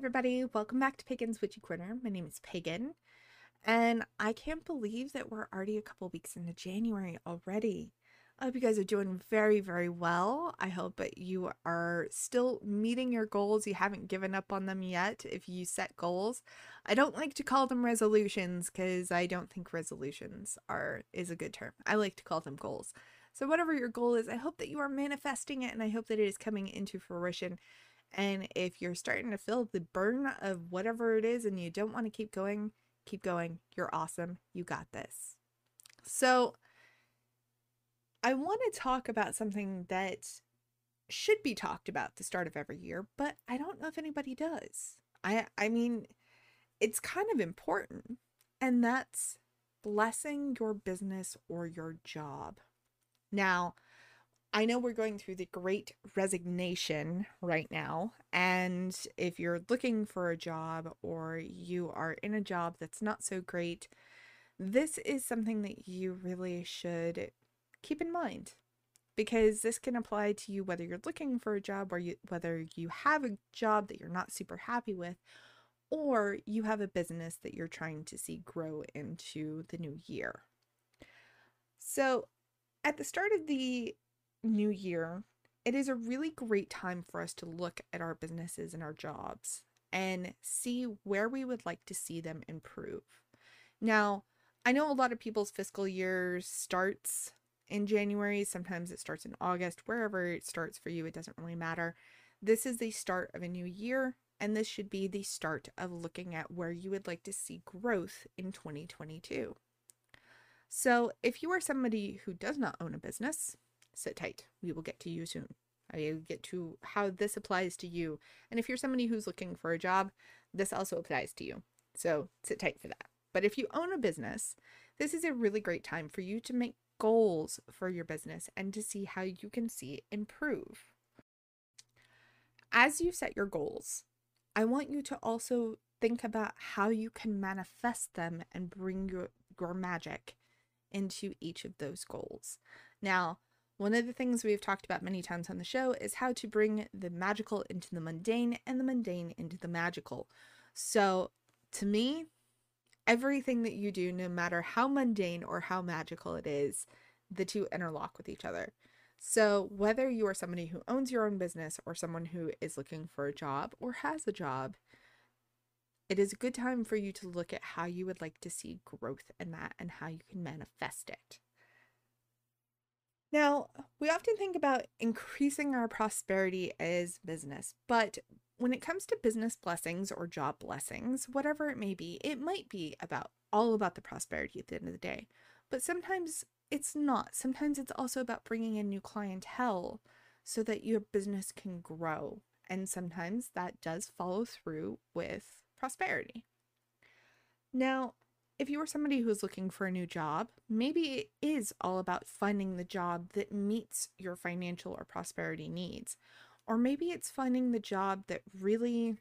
everybody. Welcome back to Pagan's Witchy Corner. My name is Pagan, and I can't believe that we're already a couple weeks into January already. I hope you guys are doing very, very well. I hope that you are still meeting your goals. You haven't given up on them yet if you set goals. I don't like to call them resolutions because I don't think resolutions are is a good term. I like to call them goals. So whatever your goal is, I hope that you are manifesting it and I hope that it is coming into fruition and if you're starting to feel the burn of whatever it is and you don't want to keep going, keep going. You're awesome. You got this. So, I want to talk about something that should be talked about the start of every year, but I don't know if anybody does. I I mean, it's kind of important, and that's blessing your business or your job. Now, I know we're going through the great resignation right now. And if you're looking for a job or you are in a job that's not so great, this is something that you really should keep in mind because this can apply to you whether you're looking for a job or you, whether you have a job that you're not super happy with or you have a business that you're trying to see grow into the new year. So, at the start of the new year, it is a really great time for us to look at our businesses and our jobs and see where we would like to see them improve. Now, I know a lot of people's fiscal year starts in January, sometimes it starts in August, wherever it starts for you, it doesn't really matter. This is the start of a new year, and this should be the start of looking at where you would like to see growth in 2022. So, if you are somebody who does not own a business, sit tight. We will get to you soon. I will get to how this applies to you. And if you're somebody who's looking for a job, this also applies to you. So sit tight for that. But if you own a business, this is a really great time for you to make goals for your business and to see how you can see improve. As you set your goals, I want you to also think about how you can manifest them and bring your, your magic into each of those goals. Now, one of the things we've talked about many times on the show is how to bring the magical into the mundane and the mundane into the magical. So, to me, everything that you do, no matter how mundane or how magical it is, the two interlock with each other. So, whether you are somebody who owns your own business or someone who is looking for a job or has a job, it is a good time for you to look at how you would like to see growth in that and how you can manifest it. Now, we often think about increasing our prosperity as business, but when it comes to business blessings or job blessings, whatever it may be, it might be about all about the prosperity at the end of the day. But sometimes it's not. Sometimes it's also about bringing in new clientele so that your business can grow. And sometimes that does follow through with prosperity. Now, if you are somebody who is looking for a new job, maybe it is all about finding the job that meets your financial or prosperity needs. Or maybe it's finding the job that really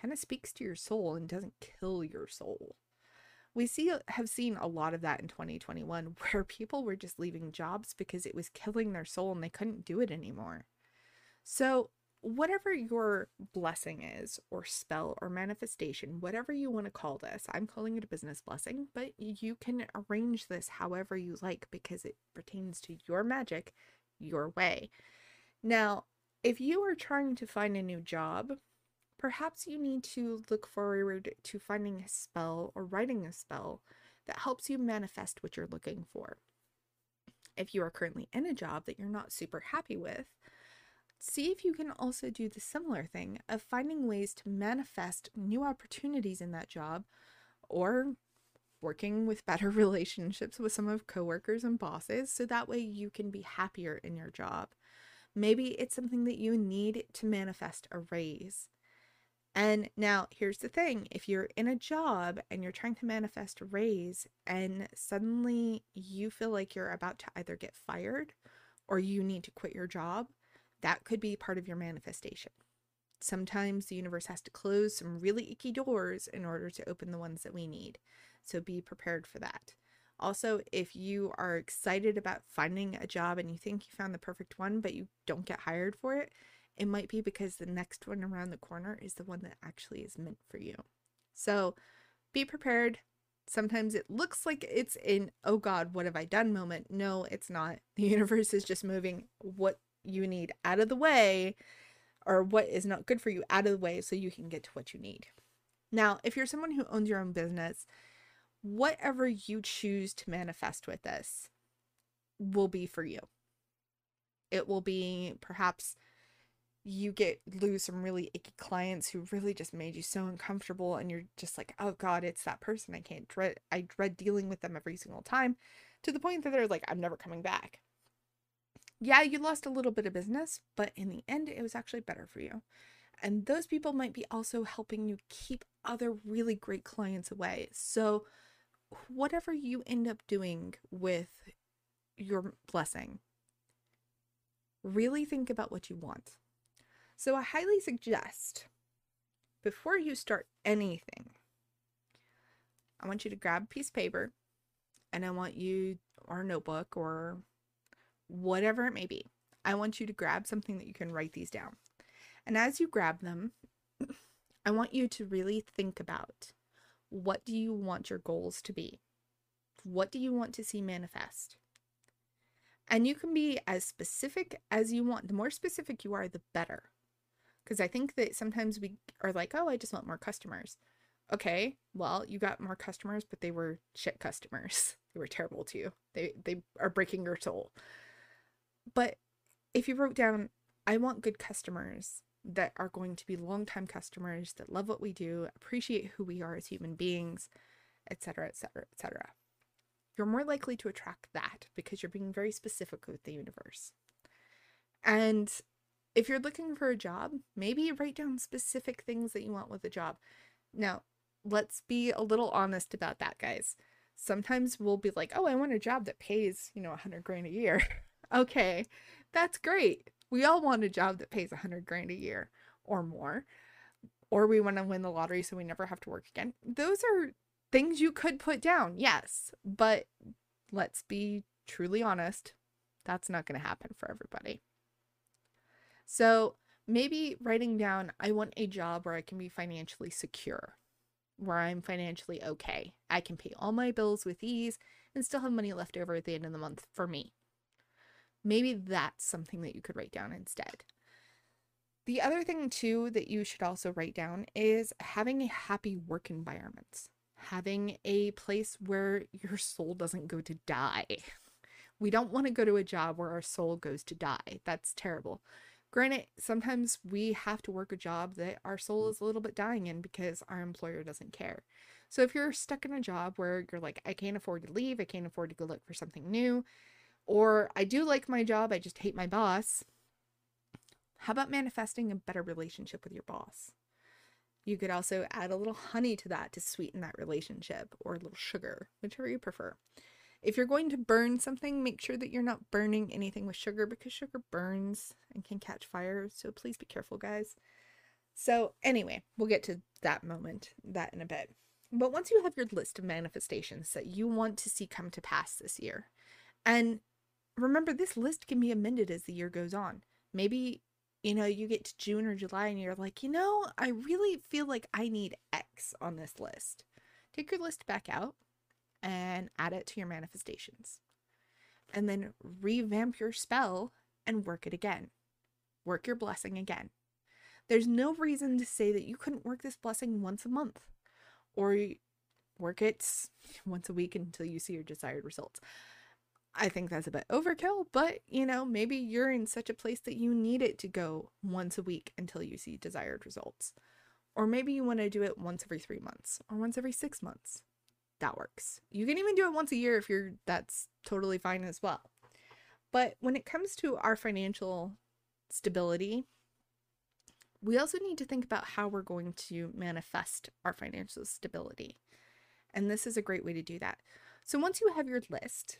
kind of speaks to your soul and doesn't kill your soul. We see have seen a lot of that in 2021 where people were just leaving jobs because it was killing their soul and they couldn't do it anymore. So, whatever your blessing is, or spell, or manifestation, whatever you want to call this, I'm calling it a business blessing, but you can arrange this however you like because it pertains to your magic your way. Now, if you are trying to find a new job, perhaps you need to look forward to finding a spell or writing a spell that helps you manifest what you're looking for. If you are currently in a job that you're not super happy with, see if you can also do the similar thing of finding ways to manifest new opportunities in that job or working with better relationships with some of coworkers and bosses so that way you can be happier in your job. Maybe it's something that you need to manifest a raise. And now here's the thing if you're in a job and you're trying to manifest a raise, and suddenly you feel like you're about to either get fired or you need to quit your job, that could be part of your manifestation. Sometimes the universe has to close some really icky doors in order to open the ones that we need. So be prepared for that. Also, if you are excited about finding a job and you think you found the perfect one, but you don't get hired for it, it might be because the next one around the corner is the one that actually is meant for you. So be prepared. Sometimes it looks like it's in, oh God, what have I done moment. No, it's not. The universe is just moving what you need out of the way or what is not good for you out of the way so you can get to what you need. Now, if you're someone who owns your own business, whatever you choose to manifest with this will be for you. It will be perhaps you get lose some really icky clients who really just made you so uncomfortable and you're just like oh god it's that person i can't dread i dread dealing with them every single time to the point that they're like i'm never coming back yeah you lost a little bit of business but in the end it was actually better for you. And those people might be also helping you keep other really great clients away. So whatever you end up doing with your blessing really think about what you want. So I highly suggest before you start anything, I want you to grab a piece of paper and I want you, or a notebook or whatever it may be, I want you to grab something that you can write these down. And as you grab them, I want you to really think about what do you want your goals to be? What do you want to see manifest? And you can be as specific as you want. The more specific you are, the better. Because I think that sometimes we are like, oh, I just want more customers. Okay, well, you got more customers, but they were shit customers. They were terrible to you. They they are breaking your soul. But if you wrote down, I want good customers that are going to be long-time customers that love what we do, appreciate who we are as human beings, etc., etc., etc. You're more likely to attract that because you're being very specific with the universe. And if you're looking for a job, maybe write down specific things that you want with a job. Now, let's be a little honest about that, guys. Sometimes we'll be like, oh, I want a job that pays, you know, 100 grand a year. okay, that's great. We all want a job that pays a 100 grand a year or more. Or we want to win the lottery so we never have to work again. Those are things you could put down, yes. But let's be truly honest, that's not going to happen for everybody. So maybe writing down, I want a job where I can be financially secure, where I'm financially okay. I can pay all my bills with ease and still have money left over at the end of the month for me. Maybe that's something that you could write down instead. The other thing, too, that you should also write down is having a happy work environment, having a place where your soul doesn't go to die. We don't want to go to a job where our soul goes to die. That's terrible. Granted, sometimes we have to work a job that our soul is a little bit dying in because our employer doesn't care. So if you're stuck in a job where you're like, I can't afford to leave, I can't afford to go look for something new, or I do like my job, I just hate my boss, how about manifesting a better relationship with your boss? You could also add a little honey to that to sweeten that relationship, or a little sugar, whichever you prefer. If you're going to burn something, make sure that you're not burning anything with sugar because sugar burns and can catch fire. So please be careful, guys. So, anyway, we'll get to that moment, that in a bit. But once you have your list of manifestations that you want to see come to pass this year, and remember, this list can be amended as the year goes on. Maybe, you know, you get to June or July and you're like, you know, I really feel like I need X on this list. Take your list back out, and add it to your manifestations. And then revamp your spell and work it again. Work your blessing again. There's no reason to say that you couldn't work this blessing once a month or work it once a week until you see your desired results. I think that's a bit overkill, but you know, maybe you're in such a place that you need it to go once a week until you see desired results. Or maybe you want to do it once every three months or once every six months that works. You can even do it once a year if you're that's totally fine as well. But when it comes to our financial stability, we also need to think about how we're going to manifest our financial stability. And this is a great way to do that. So once you have your list,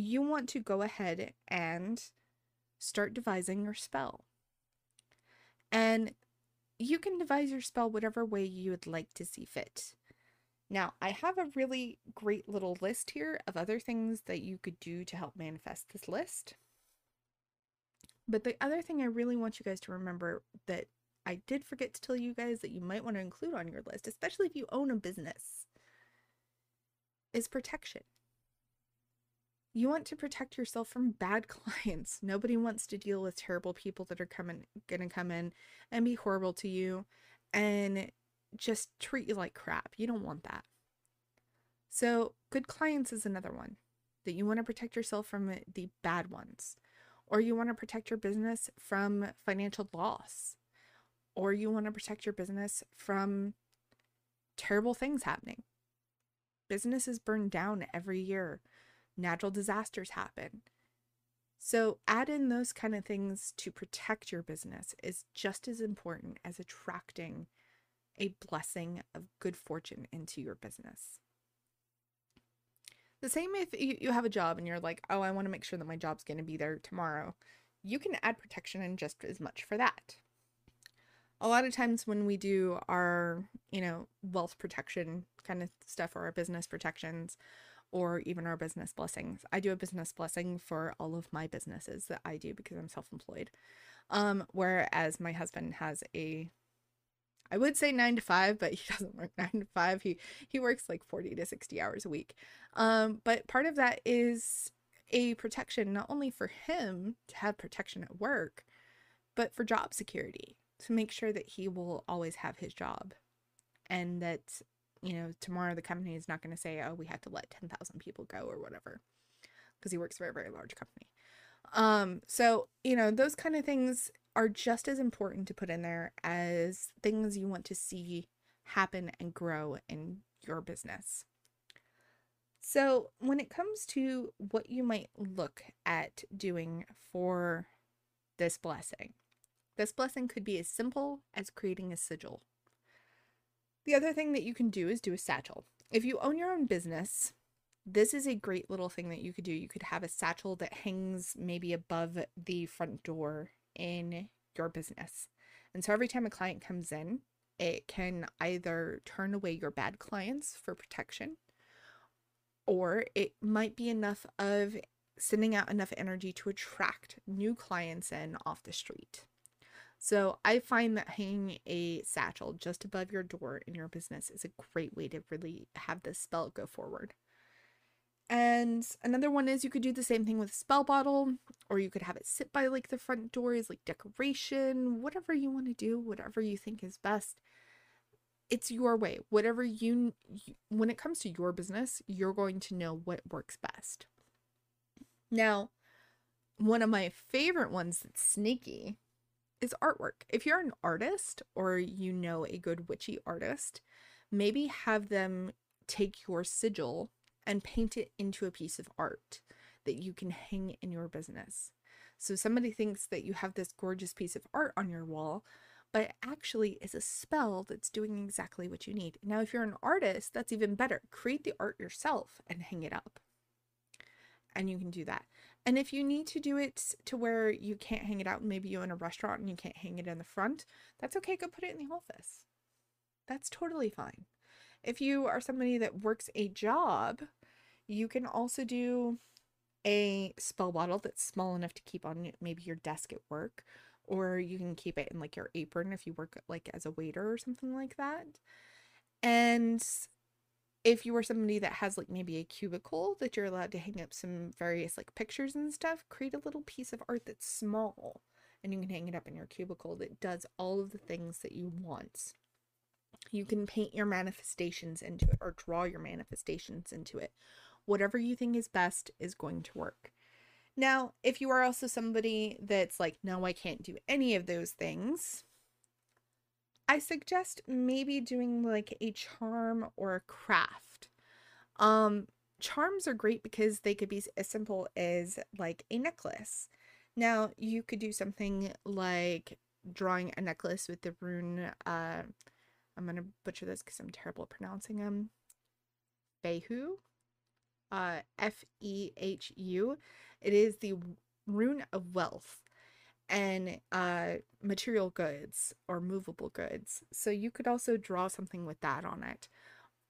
you want to go ahead and start devising your spell. And you can devise your spell whatever way you would like to see fit. Now, I have a really great little list here of other things that you could do to help manifest this list. But the other thing I really want you guys to remember that I did forget to tell you guys that you might want to include on your list, especially if you own a business, is protection. You want to protect yourself from bad clients. Nobody wants to deal with terrible people that are coming going to come in and be horrible to you and just treat you like crap. You don't want that. So, good clients is another one that you want to protect yourself from the bad ones. Or you want to protect your business from financial loss. Or you want to protect your business from terrible things happening. Businesses burn down every year natural disasters happen. So, add in those kind of things to protect your business is just as important as attracting a blessing of good fortune into your business. The same if you have a job and you're like, oh, I want to make sure that my job's going to be there tomorrow. You can add protection in just as much for that. A lot of times when we do our, you know, wealth protection kind of stuff or our business protections, or even our business blessings. I do a business blessing for all of my businesses that I do because I'm self-employed. Um, whereas my husband has a I would say nine to five, but he doesn't work nine to five. He he works like 40 to 60 hours a week. Um, but part of that is a protection not only for him to have protection at work, but for job security to make sure that he will always have his job and that you know, tomorrow the company is not going to say, oh, we have to let 10,000 people go or whatever, because he works for a very large company. Um, so, you know, those kind of things are just as important to put in there as things you want to see happen and grow in your business. So, when it comes to what you might look at doing for this blessing, this blessing could be as simple as creating a sigil. The other thing that you can do is do a satchel. If you own your own business, this is a great little thing that you could do. You could have a satchel that hangs maybe above the front door in your business. And so every time a client comes in, it can either turn away your bad clients for protection, or it might be enough of sending out enough energy to attract new clients in off the street. So I find that hanging a satchel just above your door in your business is a great way to really have this spell go forward. And another one is you could do the same thing with a spell bottle, or you could have it sit by like the front door as like decoration, whatever you want to do, whatever you think is best. It's your way. Whatever you, when it comes to your business, you're going to know what works best. Now, one of my favorite ones that's sneaky is artwork. If you're an artist or you know a good witchy artist, maybe have them take your sigil and paint it into a piece of art that you can hang in your business. So somebody thinks that you have this gorgeous piece of art on your wall, but it actually is a spell that's doing exactly what you need. Now, if you're an artist, that's even better. Create the art yourself and hang it up. And you can do that. And if you need to do it to where you can't hang it out, maybe you're in a restaurant and you can't hang it in the front, that's okay. Go put it in the office. That's totally fine. If you are somebody that works a job, you can also do a spell bottle that's small enough to keep on maybe your desk at work, or you can keep it in like your apron if you work like as a waiter or something like that. And if you are somebody that has like maybe a cubicle that you're allowed to hang up some various like pictures and stuff, create a little piece of art that's small and you can hang it up in your cubicle that does all of the things that you want. You can paint your manifestations into it or draw your manifestations into it. Whatever you think is best is going to work. Now, if you are also somebody that's like, no, I can't do any of those things, I suggest maybe doing like a charm or a craft. Um, charms are great because they could be as simple as like a necklace. Now, you could do something like drawing a necklace with the rune, uh, I'm going to butcher this because I'm terrible at pronouncing them. Fehu, uh, F E H U. It is the rune of wealth and uh, material goods or movable goods. So you could also draw something with that on it.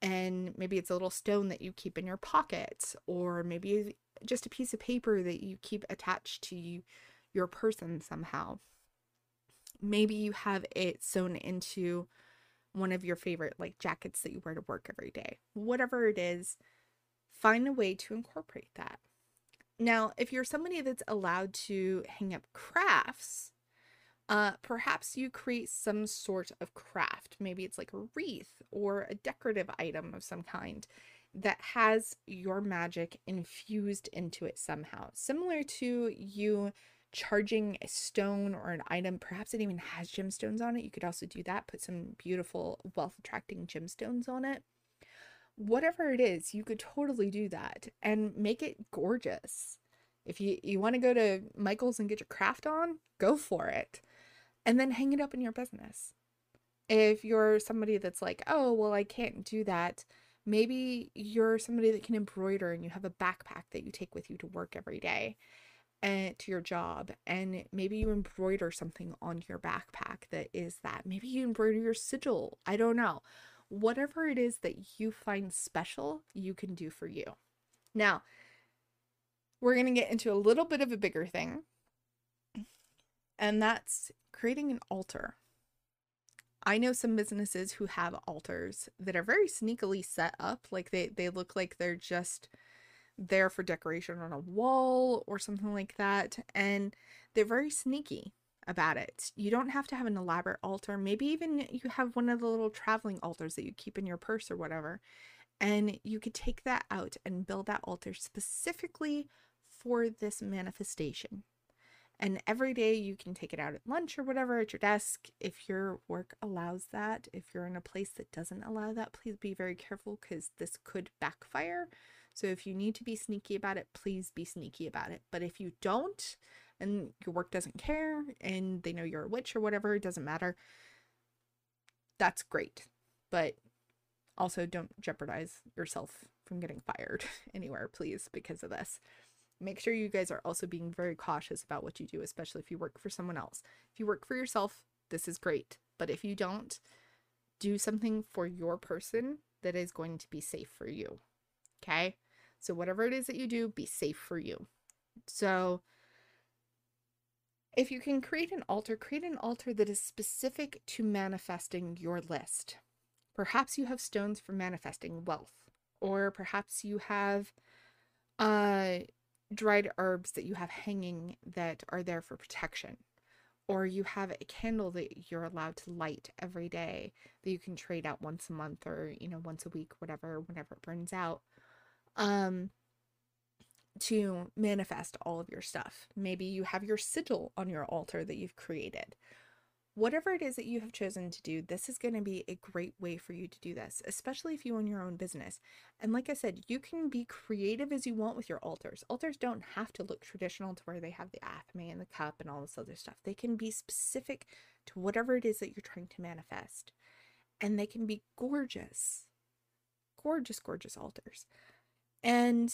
And maybe it's a little stone that you keep in your pocket, or maybe just a piece of paper that you keep attached to your person somehow. Maybe you have it sewn into one of your favorite like jackets that you wear to work every day. Whatever it is, find a way to incorporate that. Now, if you're somebody that's allowed to hang up crafts, uh, perhaps you create some sort of craft. Maybe it's like a wreath or a decorative item of some kind that has your magic infused into it somehow. Similar to you charging a stone or an item, perhaps it even has gemstones on it. You could also do that, put some beautiful wealth attracting gemstones on it. Whatever it is, you could totally do that and make it gorgeous. If you, you want to go to Michael's and get your craft on, go for it. And then hang it up in your business. If you're somebody that's like, oh, well, I can't do that, maybe you're somebody that can embroider and you have a backpack that you take with you to work every day and to your job and maybe you embroider something on your backpack that is that maybe you embroider your sigil i don't know whatever it is that you find special you can do for you now we're going to get into a little bit of a bigger thing and that's creating an altar I know some businesses who have altars that are very sneakily set up like they they look like they're just there for decoration on a wall or something like that. And they're very sneaky about it. You don't have to have an elaborate altar. Maybe even you have one of the little traveling altars that you keep in your purse or whatever. And you could take that out and build that altar specifically for this manifestation. And every day you can take it out at lunch or whatever at your desk if your work allows that. If you're in a place that doesn't allow that, please be very careful because this could backfire. So if you need to be sneaky about it, please be sneaky about it. But if you don't and your work doesn't care and they know you're a witch or whatever, it doesn't matter. That's great. But also don't jeopardize yourself from getting fired anywhere, please, because of this. Make sure you guys are also being very cautious about what you do, especially if you work for someone else. If you work for yourself, this is great. But if you don't, do something for your person that is going to be safe for you. Okay. So, whatever it is that you do, be safe for you. So, if you can create an altar, create an altar that is specific to manifesting your list. Perhaps you have stones for manifesting wealth, or perhaps you have uh, dried herbs that you have hanging that are there for protection, or you have a candle that you're allowed to light every day that you can trade out once a month or you know once a week, whatever, whenever it burns out um to manifest all of your stuff. Maybe you have your sigil on your altar that you've created. Whatever it is that you have chosen to do, this is going to be a great way for you to do this, especially if you own your own business. And like I said, you can be creative as you want with your altars. Altars don't have to look traditional to where they have the athame and the cup and all this other stuff. They can be specific to whatever it is that you're trying to manifest. And they can be gorgeous. Gorgeous, gorgeous altars. And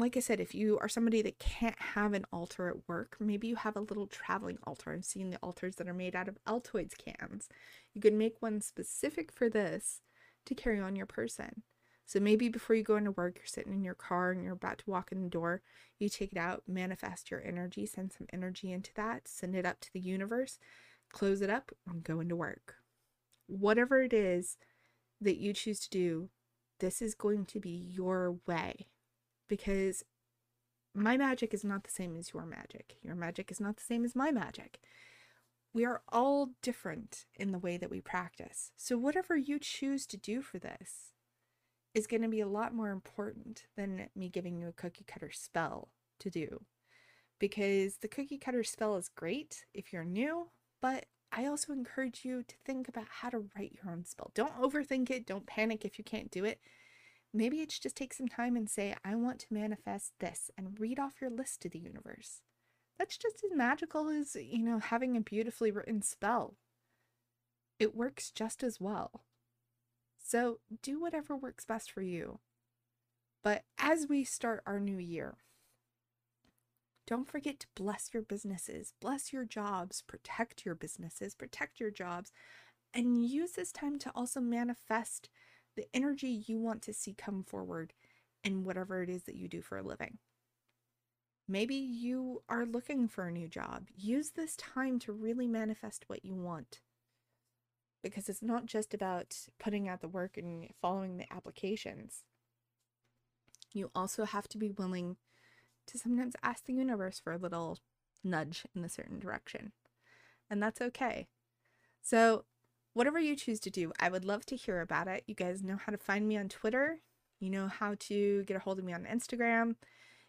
like I said, if you are somebody that can't have an altar at work, maybe you have a little traveling altar. I'm seeing the altars that are made out of Altoids cans. You can make one specific for this to carry on your person. So maybe before you go into work, you're sitting in your car and you're about to walk in the door, you take it out, manifest your energy, send some energy into that, send it up to the universe, close it up, and go into work. Whatever it is that you choose to do, this is going to be your way because my magic is not the same as your magic. Your magic is not the same as my magic. We are all different in the way that we practice. So, whatever you choose to do for this is going to be a lot more important than me giving you a cookie cutter spell to do. Because the cookie cutter spell is great if you're new, but I also encourage you to think about how to write your own spell. Don't overthink it. Don't panic if you can't do it. Maybe it's just take some time and say, I want to manifest this and read off your list to the universe. That's just as magical as, you know, having a beautifully written spell. It works just as well. So do whatever works best for you. But as we start our new year, don't forget to bless your businesses, bless your jobs, protect your businesses, protect your jobs, and use this time to also manifest the energy you want to see come forward in whatever it is that you do for a living. Maybe you are looking for a new job. Use this time to really manifest what you want. Because it's not just about putting out the work and following the applications. You also have to be willing to sometimes ask the universe for a little nudge in a certain direction. And that's okay. So, whatever you choose to do, I would love to hear about it. You guys know how to find me on Twitter. You know how to get a hold of me on Instagram.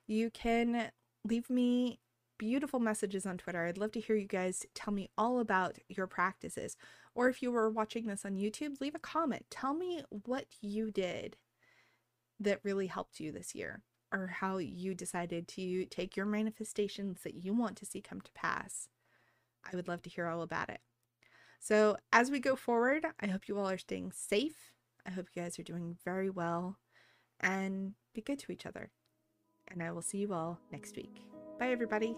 You can leave me beautiful messages on Twitter. I'd love to hear you guys tell me all about your practices. Or if you were watching this on YouTube, leave a comment. Tell me what you did that really helped you this year or how you decided to take your manifestations that you want to see come to pass. I would love to hear all about it. So, as we go forward, I hope you all are staying safe. I hope you guys are doing very well and be good to each other. And I will see you all next week. Bye, everybody.